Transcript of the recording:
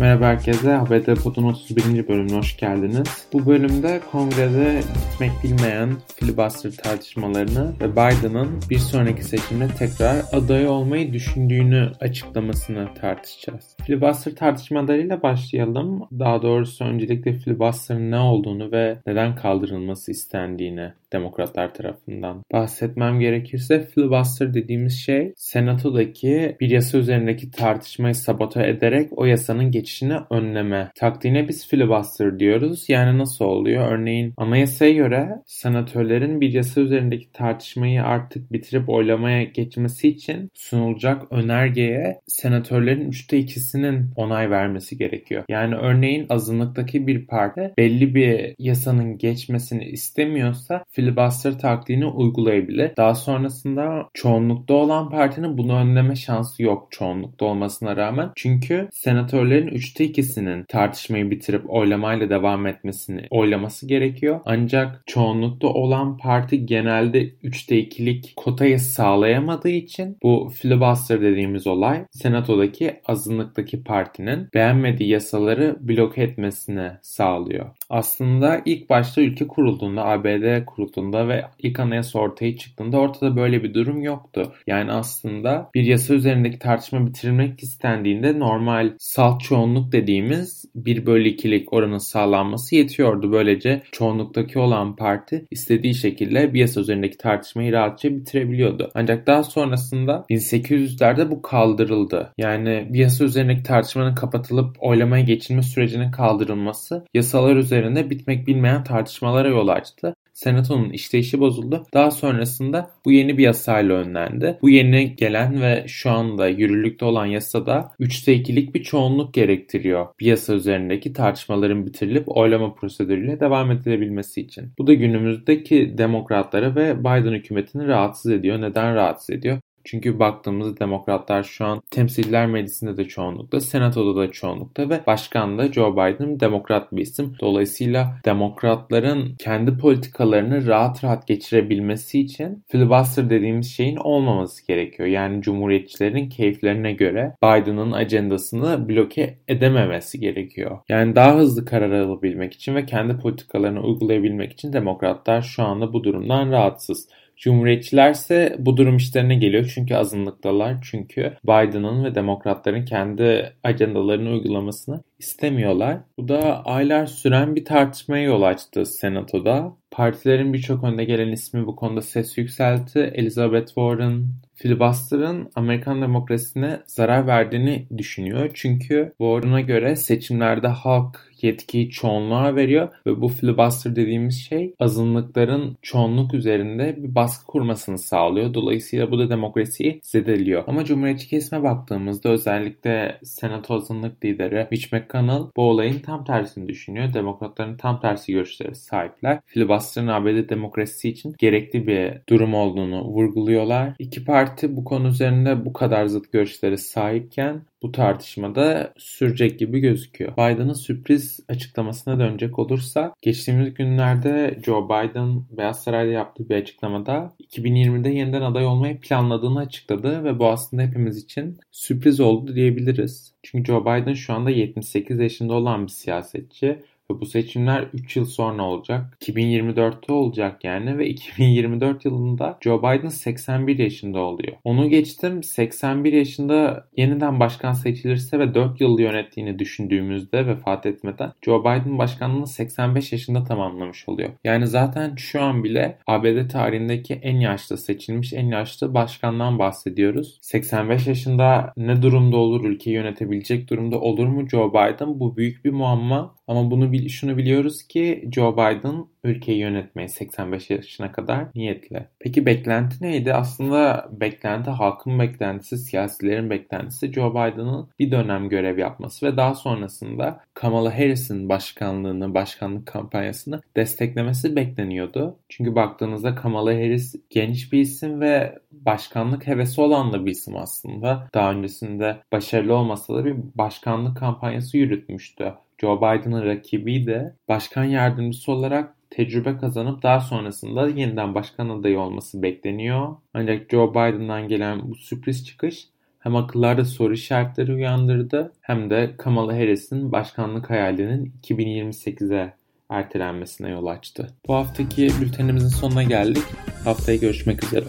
Merhaba herkese. ABD Pod'un 31. bölümüne hoş geldiniz. Bu bölümde kongrede bitmek bilmeyen filibuster tartışmalarını ve Biden'ın bir sonraki seçimde tekrar aday olmayı düşündüğünü açıklamasını tartışacağız. Filibuster tartışmalarıyla başlayalım. Daha doğrusu öncelikle filibuster'ın ne olduğunu ve neden kaldırılması istendiğini demokratlar tarafından bahsetmem gerekirse filibuster dediğimiz şey senatodaki bir yasa üzerindeki tartışmayı sabote ederek o yasanın geçişini önleme taktiğine biz filibuster diyoruz. Yani nasıl oluyor? Örneğin anayasaya göre senatörlerin bir yasa üzerindeki tartışmayı artık bitirip oylamaya geçmesi için sunulacak önergeye senatörlerin üçte ikisinin onay vermesi gerekiyor. Yani örneğin azınlıktaki bir parti belli bir yasanın geçmesini istemiyorsa filibuster taktiğini uygulayabilir. Daha sonrasında çoğunlukta olan partinin bunu önleme şansı yok çoğunlukta olmasına rağmen. Çünkü senatörlerin üçte ikisinin tartışmayı bitirip oylamayla devam etmesini oylaması gerekiyor. Ancak çoğunlukta olan parti genelde üçte ikilik kotayı sağlayamadığı için bu filibuster dediğimiz olay senatodaki azınlıktaki partinin beğenmediği yasaları bloke etmesini sağlıyor. Aslında ilk başta ülke kurulduğunda ABD kurulduğunda ve ilk anayasa ortaya çıktığında ortada böyle bir durum yoktu. Yani aslında bir yasa üzerindeki tartışma bitirilmek istendiğinde normal salt çoğunluk dediğimiz 1 bölü 2'lik oranın sağlanması yetiyordu. Böylece çoğunluktaki olan parti istediği şekilde bir yasa üzerindeki tartışmayı rahatça bitirebiliyordu. Ancak daha sonrasında 1800'lerde bu kaldırıldı. Yani bir yasa üzerindeki tartışmanın kapatılıp oylamaya geçilme sürecinin kaldırılması yasalar üzerinde bitmek bilmeyen tartışmalara yol açtı. Senato'nun işleyişi bozuldu. Daha sonrasında bu yeni bir yasayla önlendi. Bu yeni gelen ve şu anda yürürlükte olan yasada 3'te 2'lik bir çoğunluk gerektiriyor. Bir yasa üzerindeki tartışmaların bitirilip oylama prosedürüyle devam edilebilmesi için. Bu da günümüzdeki demokratları ve Biden hükümetini rahatsız ediyor. Neden rahatsız ediyor? Çünkü baktığımızda demokratlar şu an temsiller meclisinde de çoğunlukta, senatoda da çoğunlukta ve başkan da Joe Biden demokrat bir isim. Dolayısıyla demokratların kendi politikalarını rahat rahat geçirebilmesi için filibuster dediğimiz şeyin olmaması gerekiyor. Yani cumhuriyetçilerin keyiflerine göre Biden'ın ajandasını bloke edememesi gerekiyor. Yani daha hızlı karar alabilmek için ve kendi politikalarını uygulayabilmek için demokratlar şu anda bu durumdan rahatsız. Cumhuriyetçiler ise bu durum işlerine geliyor çünkü azınlıktalar. Çünkü Biden'ın ve demokratların kendi ajandalarını uygulamasını istemiyorlar. Bu da aylar süren bir tartışmaya yol açtı senatoda. Partilerin birçok önde gelen ismi bu konuda ses yükseltti. Elizabeth Warren, filibuster'ın Amerikan demokrasisine zarar verdiğini düşünüyor. Çünkü Warren'a göre seçimlerde halk yetkiyi çoğunluğa veriyor ve bu filibuster dediğimiz şey azınlıkların çoğunluk üzerinde bir baskı kurmasını sağlıyor. Dolayısıyla bu da demokrasiyi zedeliyor. Ama Cumhuriyetçi kesime baktığımızda özellikle Senato azınlık lideri Mitch McConnell bu olayın tam tersini düşünüyor. Demokratların tam tersi görüşlere sahipler. Filibuster'ın ABD demokrasisi için gerekli bir durum olduğunu vurguluyorlar. İki parti bu konu üzerinde bu kadar zıt görüşlere sahipken bu tartışmada sürecek gibi gözüküyor. Biden'ın sürpriz açıklamasına dönecek olursa geçtiğimiz günlerde Joe Biden Beyaz Saray'da yaptığı bir açıklamada 2020'de yeniden aday olmayı planladığını açıkladı ve bu aslında hepimiz için sürpriz oldu diyebiliriz. Çünkü Joe Biden şu anda 78 yaşında olan bir siyasetçi ve bu seçimler 3 yıl sonra olacak. 2024'te olacak yani ve 2024 yılında Joe Biden 81 yaşında oluyor. Onu geçtim 81 yaşında yeniden başkan seçilirse ve 4 yıl yönettiğini düşündüğümüzde vefat etmeden Joe Biden başkanlığını 85 yaşında tamamlamış oluyor. Yani zaten şu an bile ABD tarihindeki en yaşlı seçilmiş en yaşlı başkandan bahsediyoruz. 85 yaşında ne durumda olur ülkeyi yönetebilecek durumda olur mu Joe Biden? Bu büyük bir muamma ama bunu şunu biliyoruz ki Joe Biden ülkeyi yönetmeye 85 yaşına kadar niyetli. Peki beklenti neydi? Aslında beklenti halkın beklentisi, siyasilerin beklentisi Joe Biden'ın bir dönem görev yapması ve daha sonrasında Kamala Harris'in başkanlığını, başkanlık kampanyasını desteklemesi bekleniyordu. Çünkü baktığınızda Kamala Harris genç bir isim ve başkanlık hevesi olan da bir isim aslında. Daha öncesinde başarılı olmasa da bir başkanlık kampanyası yürütmüştü. Joe Biden'ın rakibi de başkan yardımcısı olarak tecrübe kazanıp daha sonrasında yeniden başkan adayı olması bekleniyor. Ancak Joe Biden'dan gelen bu sürpriz çıkış hem akıllarda soru işaretleri uyandırdı hem de Kamala Harris'in başkanlık hayalinin 2028'e ertelenmesine yol açtı. Bu haftaki bültenimizin sonuna geldik. Haftaya görüşmek üzere.